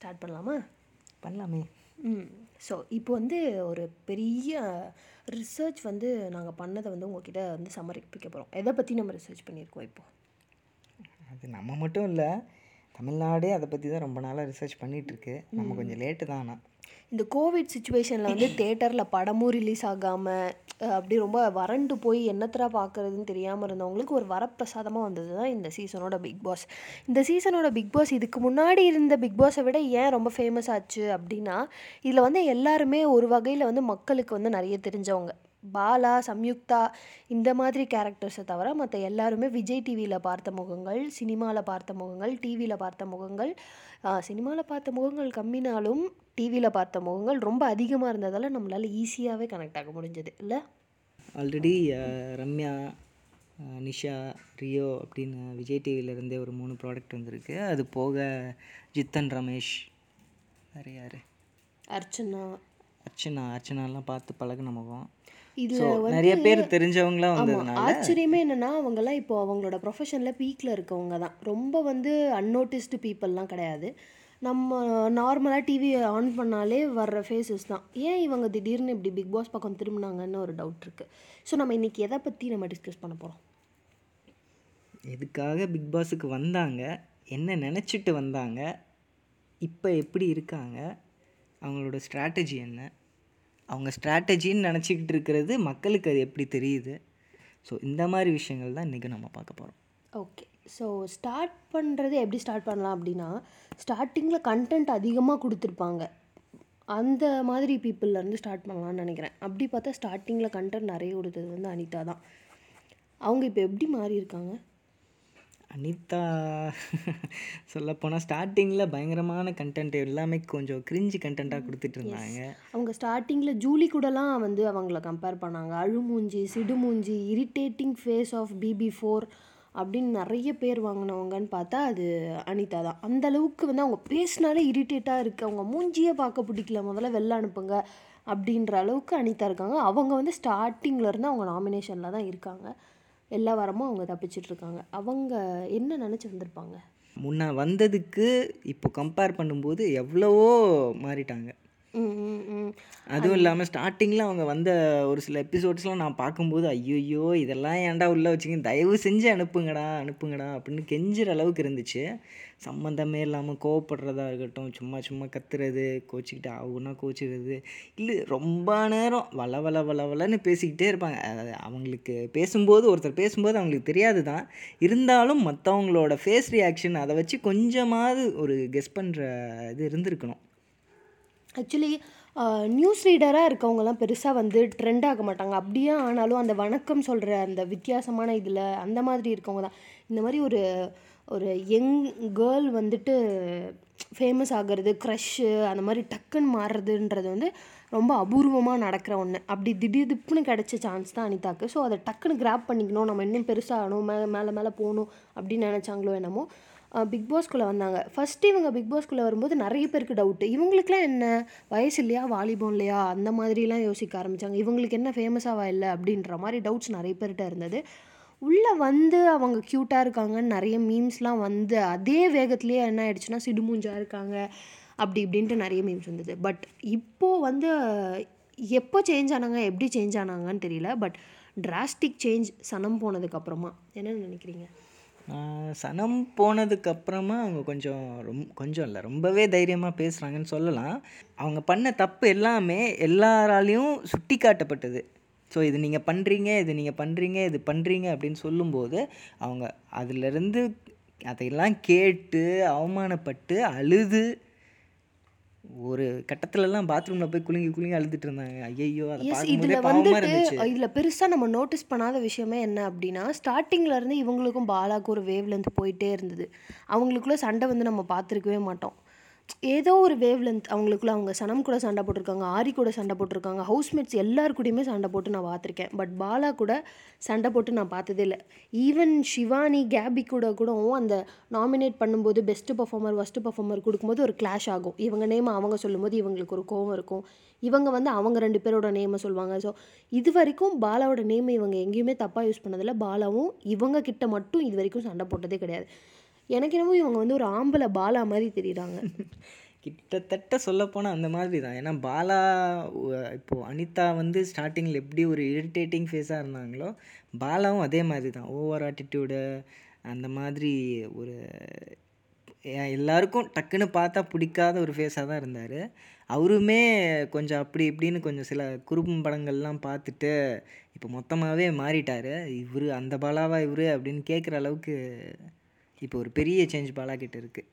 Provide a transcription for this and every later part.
Start பண்ணலாமா? பண்ணலாமே. ம். ஸோ இப்போ வந்து ஒரு பெரிய ரிசர்ச் வந்து நாங்கள் பண்ணதை வந்து உங்ககிட்ட வந்து சமர்ப்பிக்க போகிறோம் எதை பற்றி நம்ம ரிசர்ச் பண்ணியிருக்கோம் இப்போ? அது நம்ம மட்டும் இல்லை தமிழ்நாடே அதை பற்றி தான் ரொம்ப நாளாக ரிசர்ச் பண்ணிகிட்ருக்கு நம்ம கொஞ்சம் லேட்டு தான் ஆனால் இந்த கோவிட் சுச்சுவேஷனில் வந்து தேட்டரில் படமும் ரிலீஸ் ஆகாமல் அப்படி ரொம்ப வறண்டு போய் என்னத்தரா பார்க்குறதுன்னு தெரியாமல் இருந்தவங்களுக்கு ஒரு வரப்பிரசாதமாக வந்தது தான் இந்த சீசனோட பிக் பாஸ் இந்த சீசனோட பிக் பாஸ் இதுக்கு முன்னாடி இருந்த பிக் பாஸை விட ஏன் ரொம்ப ஃபேமஸ் ஆச்சு அப்படின்னா இதில் வந்து எல்லாருமே ஒரு வகையில் வந்து மக்களுக்கு வந்து நிறைய தெரிஞ்சவங்க. பாலா சம்யுக்தா இந்த மாதிரி கேரக்டர்ஸை தவிர மற்ற எல்லாருமே விஜய் டிவியில் பார்த்த முகங்கள் சினிமாவில் பார்த்த முகங்கள் டிவியில் பார்த்த முகங்கள் சினிமாவில் பார்த்த முகங்கள் கம்மினாலும் டிவியில் பார்த்த முகங்கள் ரொம்ப அதிகமாக இருந்ததால் நம்மளால் ஈஸியாகவே கனெக்ட் ஆக முடிஞ்சது. இல்லை? ஆல்ரெடி ரம்யா நிஷா ரியோ அப்படின்னு விஜய் டிவிலேருந்தே ஒரு மூணு ப்ராடக்ட் வந்திருக்கு. அது போக ஜித்தன் ரமேஷ் வேறு யார்? அர்ச்சனா. அர்ச்சனா அர்ச்சனாலாம் பார்த்து பழகுன முகம். இதுல ஸோ நிறைய பேர் தெரிஞ்சவங்களாம் வந்ததுனால ஆச்சரியமே என்னன்னா அவங்கெல்லாம் இப்போ அவங்களோட ப்ரொஃபஷனில் பீக்கில் இருக்கவங்க தான். ரொம்ப வந்து அன்னோட்டிஸ்டு பீப்புளெலாம் கிடையாது. நம்ம நார்மலாக டிவி ஆன் பண்ணாலே வர்ற ஃபேஸஸ் தான். ஏன் இவங்க திடீர்னு இப்படி பிக் பாஸ் பக்கம் திரும்பினாங்கன்னு ஒரு டவுட் இருக்குது ஸோ நம்ம இன்றைக்கி எதை பற்றி நம்ம டிஸ்கஸ் பண்ண போகிறோம் எதுக்காக பிக் பாஸுக்கு வந்தாங்க? என்ன நினச்சிட்டு வந்தாங்க? இப்போ எப்படி இருக்காங்க? அவங்களோட ஸ்ட்ராட்டஜி என்ன? அவங்க ஸ்ட்ராட்டஜின்னு நினச்சிக்கிட்டு இருக்கிறது மக்களுக்கு அது எப்படி தெரியுது? ஸோ இந்த மாதிரி விஷயங்கள் தான் இன்றைக்கி நம்ம பார்க்க போகிறோம் ஓகே ஸோ ஸ்டார்ட் பண்ணுறது எப்படி ஸ்டார்ட் பண்ணலாம் அப்படின்னா ஸ்டார்டிங்கில் கண்டென்ட் அதிகமாக கொடுத்துருப்பாங்க. அந்த மாதிரி பீப்புளிலேருந்து ஸ்டார்ட் பண்ணலாம்னு நினைக்கிறேன். அப்படி பார்த்தா ஸ்டார்டிங்கில் கண்டென்ட் நிறைய கொடுத்தது வந்து அனிதா தான். அவங்க இப்போ எப்படி மாறி இருக்காங்க அனிதா சொல்லப்போனால் ஸ்டார்டிங்கில் பயங்கரமான கண்டென்ட் எல்லாமே கொஞ்சம் கிரிஞ்சு கண்டென்ட்டாக கொடுத்துட்டு இருந்தாங்க அவங்க ஸ்டார்டிங்கில் ஜூலி கூடலாம் வந்து அவங்கள கம்பேர் பண்ணாங்க. அழுமூஞ்சி சிடுமூஞ்சி irritating face of B B அப்படின்னு நிறைய பேர் வாங்கினவங்கன்னு பார்த்தா அது அனிதா தான். அந்த அளவுக்கு வந்து அவங்க பேசினாலே இரிட்டேட்டாக இருக்குது அவங்க மூஞ்சியே பார்க்க பிடிக்கல. முதல்ல வெளில அனுப்புங்க அப்படின்ற அளவுக்கு அனிதா இருக்காங்க. அவங்க வந்து ஸ்டார்டிங்கில் இருந்து அவங்க நாமினேஷனில் தான் இருக்காங்க. எல்லா வாரமும் அவங்க தப்பிச்சிட்டு இருக்காங்க அவங்க என்ன நினச்சி வந்திருப்பாங்க? முன்ன வந்ததுக்கு இப்போ கம்பேர் பண்ணும்போது எவ்வளவோ மாறிட்டாங்க. அதுவும் இல்லாமல் ஸ்டார்டிங்கில் அவங்க வந்த ஒரு சில எபிசோட்ஸ்லாம் நான் பார்க்கும்போது ஐயோ இதெல்லாம் ஏன்டா உள்ளே வச்சுங்க? தயவு செஞ்சு அனுப்புங்கடா அனுப்புங்கடா அப்படின்னு கெஞ்சுற அளவுக்கு இருந்துச்சு. சம்மந்தமே இல்லாமல் கோவப்படுறதா இருக்கட்டும் சும்மா சும்மா கத்துறது கோச்சிக்கிட்டு ஆகுனா கோச்சிக்கிறது இல்லை ரொம்ப நேரம் வள வள வள வளன்னு பேசிக்கிட்டே இருப்பாங்க. அவங்களுக்கு பேசும்போது ஒருத்தர் பேசும்போது அவங்களுக்கு தெரியாது தான். இருந்தாலும் மற்றவங்களோட ஃபேஸ் ரியாக்ஷன் அதை வச்சு கொஞ்சமாவது ஒரு கெஸ் பண்ணுற இது இருந்திருக்கணும். ஆக்சுவலி நியூஸ் ரீடராக இருக்கவங்கலாம் பெருசாக வந்து ட்ரெண்ட் ஆக மாட்டாங்க. அப்படியே ஆனாலும் அந்த வணக்கம் சொல்கிற அந்த வித்தியாசமான இதில் அந்த மாதிரி இருக்கவங்க தான். இந்த மாதிரி ஒரு ஒரு யங் கேர்ள் வந்துட்டு ஃபேமஸ் ஆகிறது க்ரஷ்ஷு அந்த மாதிரி டக்குன்னு மாறுறதுன்றது வந்து ரொம்ப அபூர்வமாக நடக்கிற ஒன்று அப்படி திடீர் திப்புன்னு கிடைச்ச சான்ஸ் தான் அனிதாக்கு. ஸோ அதை டக்குன்னு கிராப் பண்ணிக்கணும். நம்ம இன்னும் பெருசாகணும் மே மேலே மேலே போகணும் அப்படின்னு நினச்சாங்களோ என்னமோ பிக் பாஸ்குள்ளே வந்தாங்க. ஃபஸ்ட்டு இவங்க பிக் பாஸ்குள்ளே வரும்போது நிறைய பேருக்கு டவுட்டு இவங்களுக்குலாம் என்ன? வயசு இல்லையா? வாலிபம் இல்லையா? அந்த மாதிரிலாம் யோசிக்க ஆரம்பித்தாங்க இவங்களுக்கு என்ன ஃபேமஸாவா இல்லை? அப்படின்ற மாதிரி டவுட்ஸ் நிறைய பேர்கிட்ட இருந்தது. உள்ளே வந்து அவங்க க்யூட்டாக இருக்காங்கன்னு நிறைய மீம்ஸ்லாம் வந்து அதே வேகத்துலேயே என்ன ஆயிடுச்சுன்னா சிடுமூஞ்சாக இருக்காங்க. அப்படி இப்படின்ட்டு நிறைய மீம்ஸ் வந்தது பட் இப்போது வந்து எப்போ சேஞ்ச் ஆனாங்க? எப்படி சேஞ்ச் ஆனாங்கன்னு தெரியல. பட் டிராஸ்டிக் சேஞ்ச் சனம் போனதுக்கப்புறமா என்ன நினைக்கிறீங்க? சனம் போனதுக்கு அப்புறமா அவங்க கொஞ்சம் ரொம் கொஞ்சம் இல்லை ரொம்பவே தைரியமாக பேசுகிறாங்கன்னு சொல்லலாம். அவங்க பண்ண தப்பு எல்லாமே எல்லாராலையும் சுட்டி காட்டப்பட்டது ஸோ இது நீங்கள் பண்ணுறீங்க இது நீங்கள் பண்ணுறீங்க இது பண்ணுறீங்க அப்படின்னு சொல்லும்போது அவங்க அதிலிருந்து அதையெல்லாம் கேட்டு அவமானப்பட்டு அழுது ஒரு கட்டத்துலலாம் பாத்ரூமில் போய் குலுங்கி குலுங்கி அழுதுட்டு இருந்தாங்க. பார்க்கும்போதே இதில் வந்துட்டு இதில் பெருசாக நம்ம நோட்டீஸ் பண்ணாத விஷயமே என்ன அப்படின்னா ஸ்டார்டிங்கில் இருந்து இவங்களுக்கும் பாலாவுக்கும் ஒரு வேவ் லென்த் போயிட்டே இருந்தது. அவங்களுக்குள்ள சண்டை வந்து நம்ம பார்த்துருக்கவே மாட்டோம். ஏதோ ஒரு வேவ் லென்த் அவங்களுக்குள்ள அவங்க சனம் கூட சண்டை போட்டிருக்காங்க ஆரி கூட சண்டை போட்டிருக்காங்க ஹவுஸ்மேட்ஸ் எல்லார் கூடயுமே சண்டை போட்டு நான் பார்த்துருக்கேன். பட் பாலா கூட சண்டை போட்டு நான் பார்த்ததே இல்லை. ஈவன் ஷிவானி கேபி கூட கூட அந்த நாமினேட் பண்ணும்போது பெஸ்ட்டு பர்ஃபார்மர் ஃபஸ்ட்டு பர்ஃபார்மர் கொடுக்கும்போது ஒரு கிளாஷ் ஆகும். இவங்க நேம் அவங்க சொல்லும்போது இவங்களுக்கு ஒரு கோவம் இருக்கும். இவங்க வந்து அவங்க ரெண்டு பேரோட நேமை சொல்லுவாங்க. ஸோ இது வரைக்கும் பாலாவோட நேமை இவங்க எங்கேயுமே தப்பாக யூஸ் பண்ணதில்ல. பாலாவும் இவங்க கிட்ட மட்டும் இது வரைக்கும் சண்டை போட்டதே கிடையாது. எனக்கு என்னமோ இவங்க வந்து ஒரு ஆம்பளை பாலா மாதிரி தெரியுறாங்க. கிட்டத்தட்ட சொல்லப்போனால் அந்த மாதிரி தான் ஏன்னா பாலா இப்போது அனிதா வந்து ஸ்டார்டிங்கில் எப்படி ஒரு இரிட்டேட்டிங் ஃபேஸாக இருந்தாங்களோ பாலாவும் அதே மாதிரி தான் ஓவர் ஆட்டிடியூடு அந்த மாதிரி ஒரு எல்லாருக்கும் டக்குன்னு பார்த்தா பிடிக்காத ஒரு ஃபேஸாக தான் இருந்தார். அவருமே கொஞ்சம் அப்படி இப்படின்னு கொஞ்சம் சில குறும்பு படங்கள்லாம் பார்த்துட்டு இப்போ மொத்தமாகவே மாறிட்டார். இவர் அந்த பாலாவா இவர் அப்படின்னு கேட்குற அளவுக்கு இப்போ ஒரு பெரிய சேஞ்ச் பாலா கிட்ட இருக்குது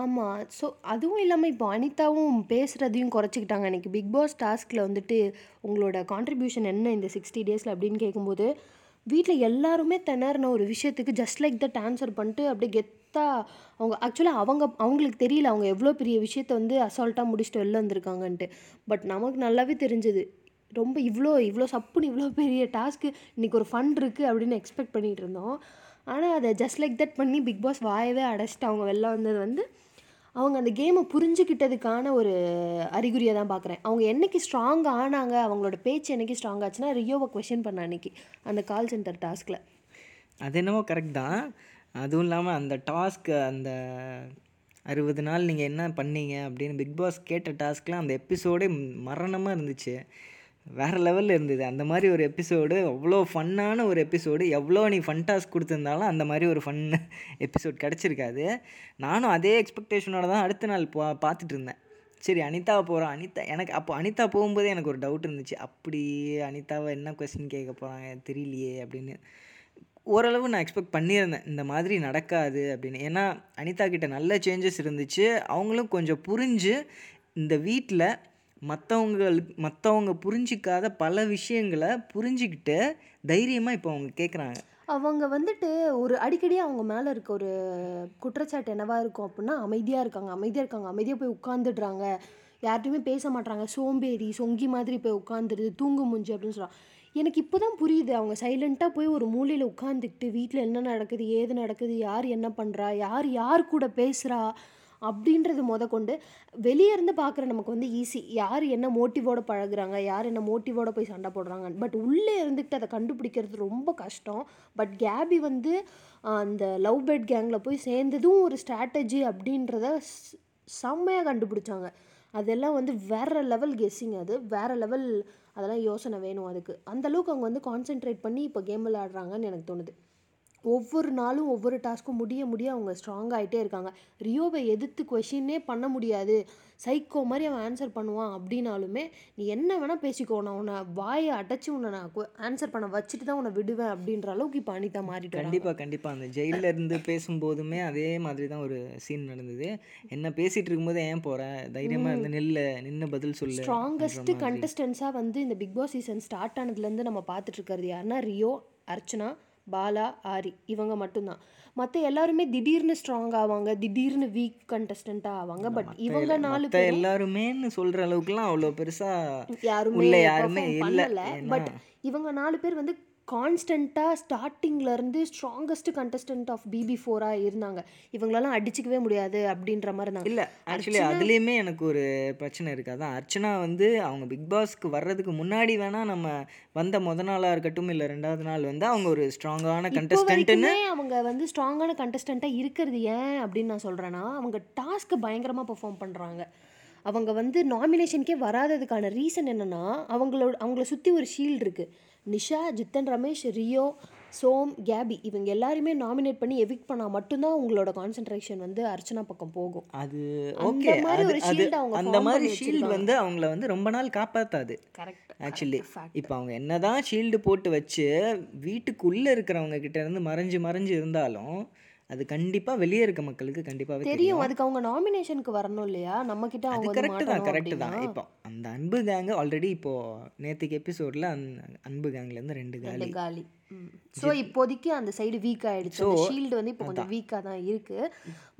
ஆமாம் ஸோ அதுவும் இல்லாமல் இப்போ அனிதாவும் பேசுகிறதையும் குறைச்சிக்கிட்டாங்க. அன்றைக்கி பிக் பாஸ் டாஸ்கில் வந்துட்டு உங்களோட கான்ட்ரிபியூஷன் என்ன இந்த சிக்ஸ்டி டேஸில் அப்படின்னு கேட்கும்போது வீட்டில் எல்லாருமே திணறின ஒரு விஷயத்துக்கு ஜஸ்ட் லைக் தட் ஆன்சர் பண்ணிட்டு அப்படியே கெத்தாக அவங்க ஆக்சுவலாக அவங்க அவங்களுக்கு தெரியல அவங்க எவ்வளோ பெரிய விஷயத்த வந்து அசால்ட்டாக முடிச்சுட்டு வெளில வந்திருக்காங்கன்ட்டு. பட் நமக்கு நல்லாவே தெரிஞ்சது. ரொம்ப இவ்வளோ இவ்வளோ சப்புன்னு இவ்வளோ பெரிய டாஸ்க்கு இன்றைக்கி ஒரு ஃபண்ட் இருக்குது அப்படின்னு எக்ஸ்பெக்ட் பண்ணிகிட்டு இருந்தோம். ஆனால் அதை ஜஸ்ட் லைக் தட் பண்ணி பிக் பாஸ் வாயவே அடைச்சிட்டு அவங்க வெளில வந்தது வந்து அவங்க அந்த கேமை புரிஞ்சுக்கிட்டதுக்கான ஒரு அறிகுறியை தான் பார்க்குறேன். அவங்க என்னைக்கு ஸ்ட்ராங் ஆனாங்க அவங்களோட பேச்சு என்றைக்கு ஸ்ட்ராங் ஆச்சுன்னா ரியோவை கொஷின் பண்ண அன்னைக்கு அந்த கால் சென்டர் டாஸ்கில் அது என்னவோ கரெக்ட் தான். அதுவும் இல்லாமல் அந்த டாஸ்க் அந்த அறுபது நாள் நீங்கள் என்ன பண்ணீங்க அப்படின்னு பிக் பாஸ் கேட்ட டாஸ்க்லாம் அந்த எபிசோடே மரணமாக இருந்துச்சு. வேறு லெவலில் இருந்தது. அந்த மாதிரி ஒரு எபிசோடு அவ்வளோ ஃபன்னான ஒரு எபிசோடு எவ்வளோ நீ ஃபன் டாஸ்க் கொடுத்துருந்தாலும் அந்த மாதிரி ஒரு ஃபன் எபிசோட் கிடச்சிருக்காது. நானும் அதே எக்ஸ்பெக்டேஷனோட தான் அடுத்த நாள் பா பார்த்துட்டு இருந்தேன். சரி அனிதா போகிறோம் அனிதா எனக்கு அப்போ அனிதா போகும்போதே எனக்கு ஒரு டவுட் இருந்துச்சு. அப்படி அனிதாவை என்ன கொஸ்டின் கேட்க போகிறாங்க தெரியலையே அப்படின்னு. ஓரளவு நான் எக்ஸ்பெக்ட் பண்ணியிருந்தேன். இந்த மாதிரி நடக்காது அப்படின்னு. ஏன்னா அனிதா கிட்ட நல்ல சேஞ்சஸ் இருந்துச்சு. அவங்களும் கொஞ்சம் புரிஞ்சு இந்த வீட்டில் மற்றவங்களுக்கு மற்றவங்க புரிஞ்சிக்காத பல விஷயங்களை புரிஞ்சுக்கிட்டு தைரியமாக இப்போ அவங்க கேட்குறாங்க அவங்க வந்துட்டு ஒரு அடிக்கடி அவங்க மேலே இருக்க ஒரு குற்றச்சாட்டு என்னவா இருக்கும் அப்படின்னா அமைதியாக இருக்காங்க அமைதியாக இருக்காங்க அமைதியாக போய் உட்காந்துடுறாங்க யார்கிட்டையுமே பேச மாட்டாங்க சோம்பேறி சொங்கி மாதிரி போய் உட்காந்துருது தூங்கு முடிஞ்சு அப்படின்னு சொல்கிறாங்க எனக்கு இப்போ தான் புரியுது அவங்க சைலண்ட்டாக போய் ஒரு மூலையில் உட்காந்துக்கிட்டு வீட்டில் என்ன நடக்குது ஏது நடக்குது யார் என்ன பண்ணுறா யார் யார் கூட பேசுகிறா அப்படின்றது முத கொண்டு வெளியே இருந்து பார்க்குற நமக்கு வந்து ஈஸி யார் என்ன மோட்டிவோட பழகுறாங்க யார் என்ன மோட்டிவோட போய் சண்டை போடுறாங்க. பட் உள்ளே இருந்துக்கிட்டு அதை கண்டுபிடிக்கிறது ரொம்ப கஷ்டம். பட் கேபி வந்து அந்த லவ் பேட் கேங்கில் போய் சேர்ந்ததும் ஒரு ஸ்ட்ராட்டஜி அப்படின்றத செம்மையாக கண்டுபிடிச்சாங்க. அதெல்லாம் வந்து வேற லெவல் கெஸ்ஸிங் அது. வேறு லெவல் அதெல்லாம் யோசனை வேணும் அதுக்கு. அந்தளவுக்கு அவங்க வந்து கான்சென்ட்ரேட் பண்ணி இப்போ கேம் விளையாடுறாங்கன்னு எனக்கு தோணுது. ஒவ்வொரு நாளும் ஒவ்வொரு டாஸ்க்கும் முடிய முடிய அவங்க ஸ்ட்ராங் ஆகிட்டே இருக்காங்க. ரியோவை எதிர்த்து கொஷினே பண்ண முடியாது. சைக்கோ மாதிரி அவன் ஆன்சர் பண்ணுவான் அப்படின்னாலுமே நீ என்ன வேணால் பேசிக்கோ நான் உன்னை வாயை அடைச்சி உன்னை நான் ஆன்சர் பண்ண வச்சுட்டு தான் உன்னை விடுவேன் அப்படின்ற அளவுக்கு இப்போ அனிதா மாறிட்டு. கண்டிப்பாக கண்டிப்பாக அந்த ஜெயிலில் இருந்து பேசும்போதுமே அதே மாதிரி தான் ஒரு சீன் நடந்தது. என்ன பேசிகிட்டு இருக்கும்போது ஏன் போகிற தைரியமாக இருந்து நில்லு நின்று பதில் சொல்லு ஸ்ட்ராங்கஸ்ட் கண்டஸ்டன்ஸாக வந்து இந்த பிக் பாஸ் சீசன் ஸ்டார்ட் ஆனதுலேருந்து நம்ம பார்த்துட்டு இருக்கிறது யாருன்னா ரியோ அர்ச்சனா. பாலா ஆரி இவங்க மட்டும்தான். மற்ற எல்லாருமே திடீர்னு ஸ்ட்ராங் ஆவாங்க திடீர்னு வீக் கண்டஸ்டண்ட்டாக ஆவாங்க. பட் இவங்க நாலு மற்ற எல்லாருமேன்னு சொல்கிற அளவுக்குலாம் அவ்வளோ பெருசாக யாருமே யாருமே இல்லை. பட் இவங்க நாலு பேர் வந்து கான்ஸ்டண்ட்டாக ஸ்டார்டிங்ல இருந்து ஸ்ட்ராங்கஸ்ட் கண்டஸ்டன்ட் ஆஃப் பிபி ஃபோராக இருந்தாங்க. இவங்களெல்லாம் அடிச்சுக்கவே முடியாது அப்படின்ற மாதிரி இருந்தாங்க இல்லை ஆக்சுவலி அதுலேயுமே எனக்கு ஒரு பிரச்சனை இருக்குது அதான் அர்ச்சனா வந்து அவங்க பிக் பாஸ்க்கு வர்றதுக்கு முன்னாடி வேணால் நம்ம வந்த முத நாளாக இருக்கட்டும் இல்லை ரெண்டாவது நாள் வந்து அவங்க ஒரு ஸ்ட்ராங்கான வரைக்குமே அவங்க வந்து ஸ்ட்ராங்கான கண்டஸ்டண்ட்டாக இருக்கிறது ஏன் அப்படின்னு நான் சொல்கிறேன்னா அவங்க டாஸ்க்கை பயங்கரமாக பெர்ஃபார்ம் பண்ணுறாங்க அவங்க வந்து நாமினேஷனுக்கே வராததுக்கான ரீசன் என்னன்னா அவங்களோட அவங்கள சுற்றி ஒரு ஷீல்டு இருக்குது நிஷா ஜித்தன் ரமேஷ் ரியோ சோம் கேபி இவங்க எல்லாருமே நாமினேட் பண்ணி எவிக் பண்ணால் மட்டும்தான் உங்களோட கான்சென்ட்ரேஷன் வந்து அர்ச்சனா பக்கம் போகும். அது அந்த ஓகே அந்த மாதிரி ஷீல்டு வந்து அவங்கள வந்து ரொம்ப நாள் காப்பாற்றாது கரெக்ட் ஆக்சுவலி இப்போ அவங்க என்னதான் ஷீல்டு போட்டு வச்சு வீட்டுக்குள்ளே இருக்கிறவங்க கிட்ட இருந்து மறைஞ்சு மறைஞ்சு இருந்தாலும் அது கண்டிப்பாக வெளியே இருக்க மக்களுக்கு கண்டிப்பாகவே தெரியும். அதுக்கு அவங்க நாமினேஷனுக்கு வரணும் இல்லையா? நம்ம கிட்ட அவங்க கரெக்டு தான் கரெக்டு தான். இப்போ அந்த அன்பு கேங்கு ஆல்ரெடி இப்போது நேற்றுக்கு எபிசோடில் அன்பு கேங்லேருந்து ரெண்டு ரெண்டு காலி. காலி. ஸோ இப்போதைக்கு அந்த சைடு வீக் ஆயிடுச்சு. அந்த ஷீல்டு வந்து இப்போ கொஞ்சம் வீக்காக தான் இருக்கு.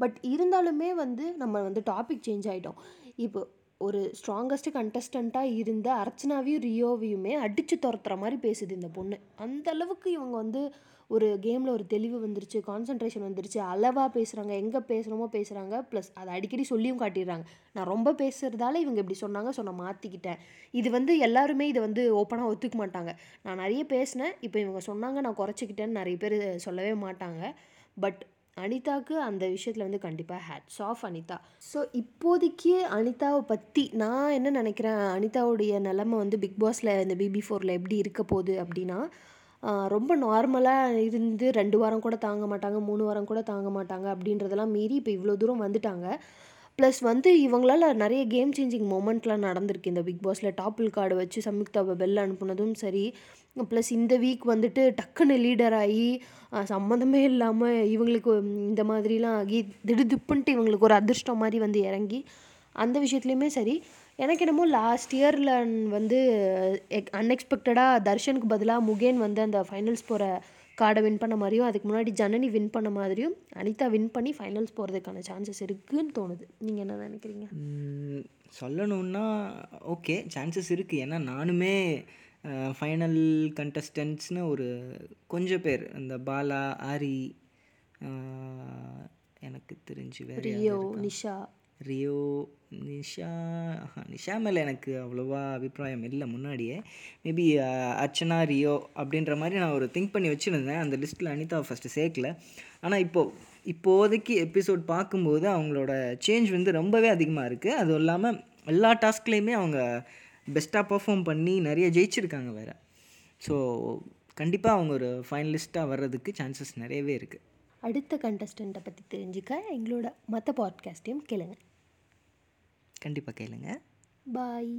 பட் இருந்தாலுமே வந்து நம்ம வந்து டாபிக் சேஞ்ச் ஆயிட்டோம். இப்போ ஒரு ஸ்ட்ராங்கஸ்ட் கண்டஸ்டண்ட்டாக இருந்த அர்ச்சனாவையும் ரியோவையுமே அடிச்சு துரத்துற மாதிரி பேசுது இந்த பொண்ணு. அந்த அளவுக்கு இவங்க வந்து ஒரு கேமில் ஒரு தெளிவு வந்துருச்சு கான்சன்ட்ரேஷன் வந்துருச்சு அளவாக பேசுகிறாங்க எங்கே பேசணுமோ பேசுகிறாங்க ப்ளஸ் அதை அடிக்கடி சொல்லியும் காட்டிடுறாங்க. நான் ரொம்ப பேசுகிறதால இவங்க இப்படி சொன்னாங்க ஸோ நான் மாற்றிக்கிட்டேன் இது வந்து எல்லாருமே இதை வந்து ஓப்பனாக ஒத்துக்க மாட்டாங்க. நான் நிறைய பேசினேன் இப்போ இவங்க சொன்னாங்க நான் குறைச்சிக்கிட்டேன்னு நிறைய பேர் சொல்லவே மாட்டாங்க. பட் அனிதாவுக்கு அந்த விஷயத்தில் வந்து கண்டிப்பாக ஹேட்ஸ் ஆஃப் அனிதா. ஸோ இப்போதைக்கு அனிதாவை பற்றி நான் என்ன நினைக்கிறேன்? அனிதாவுடைய நிலமை வந்து பிக் பாஸில் இந்த பிபி ஃபோரில் எப்படி இருக்க போகுது அப்படின்னா ரொம்ப நார்மலாக இருந்து ரெண்டு வாரம் கூட தாங்க மாட்டாங்க மூணு வாரம் கூட தாங்க மாட்டாங்க அப்படின்றதெல்லாம் மீறி இப்போ இவ்வளோ தூரம் வந்துட்டாங்க. ப்ளஸ் வந்து இவங்களால் நிறைய கேம் சேஞ்சிங் மூமெண்ட்லாம் நடந்திருக்கு. இந்த பிக் பாஸில் டாப்பிள் கார்டு வச்சு சம்யுக்தாவை வெளில அனுப்புனதும் சரி. ப்ளஸ் இந்த வீக் வந்துட்டு டக்குன்னு லீடர் ஆகி சம்மந்தமே இல்லாமல் இவங்களுக்கு இந்த மாதிரிலாம் ஆகி திடுதிப்புன்ட்டு இவங்களுக்கு ஒரு அதிர்ஷ்டம் மாதிரி வந்து இறங்கி அந்த விஷயத்துலையுமே சரி. எனக்கு என்னமோ லாஸ்ட் இயரில் வந்து அன்எக்ஸ்பெக்டடாக தர்ஷனுக்கு பதிலாக முகேன் வந்து அந்த ஃபைனல்ஸ் போகிற கார்டை வின் பண்ண மாதிரியும் அதுக்கு முன்னாடி ஜனனி வின் பண்ண மாதிரியும் அனிதா வின் பண்ணி ஃபைனல்ஸ் போகிறதுக்கான சான்சஸ் இருக்குன்னு தோணுது. நீங்கள் என்ன நினைக்கிறீங்க? சொல்லணுன்னா ஓகே சான்சஸ் இருக்குது ஏன்னா நானுமே ஃபைனல் கண்டஸ்டன்ட்ஸ்னு ஒரு கொஞ்சம் பேர் இந்த பாலா ஆரி எனக்கு தெரிஞ்சு வேறு நிஷா. ரியோ நிஷா ஆஹா, நிஷா மேலே எனக்கு அவ்வளோவா அபிப்பிராயம் இல்லை. முன்னாடியே மேபி அர்ச்சனா ரியோ அப்படின்ற மாதிரி நான் ஒரு திங்க் பண்ணி வச்சுருந்தேன். அந்த லிஸ்ட்டில் அனிதா ஃபஸ்ட்டு சேர்க்கல. ஆனால் இப்போது இப்போதைக்கு எபிசோட் பார்க்கும்போது அவங்களோட சேஞ்ச் வந்து ரொம்பவே அதிகமாக இருக்குது அதுவும் இல்லாமல் எல்லா டாஸ்க்லேயுமே அவங்க பெஸ்ட்டாக பர்ஃபார்ம் பண்ணி நிறைய ஜெயிச்சிருக்காங்க வேறு. ஸோ கண்டிப்பாக அவங்க ஒரு ஃபைனலிஸ்ட்டாக வர்றதுக்கு சான்சஸ் நிறையவே இருக்குது அடுத்த கண்டஸ்டண்ட்டை பற்றி தெரிஞ்சுக்க எங்களோட மற்ற பாட்காஸ்ட்டையும் கேளுங்கள் கண்டிப்பாக கேளுங்க. பாய்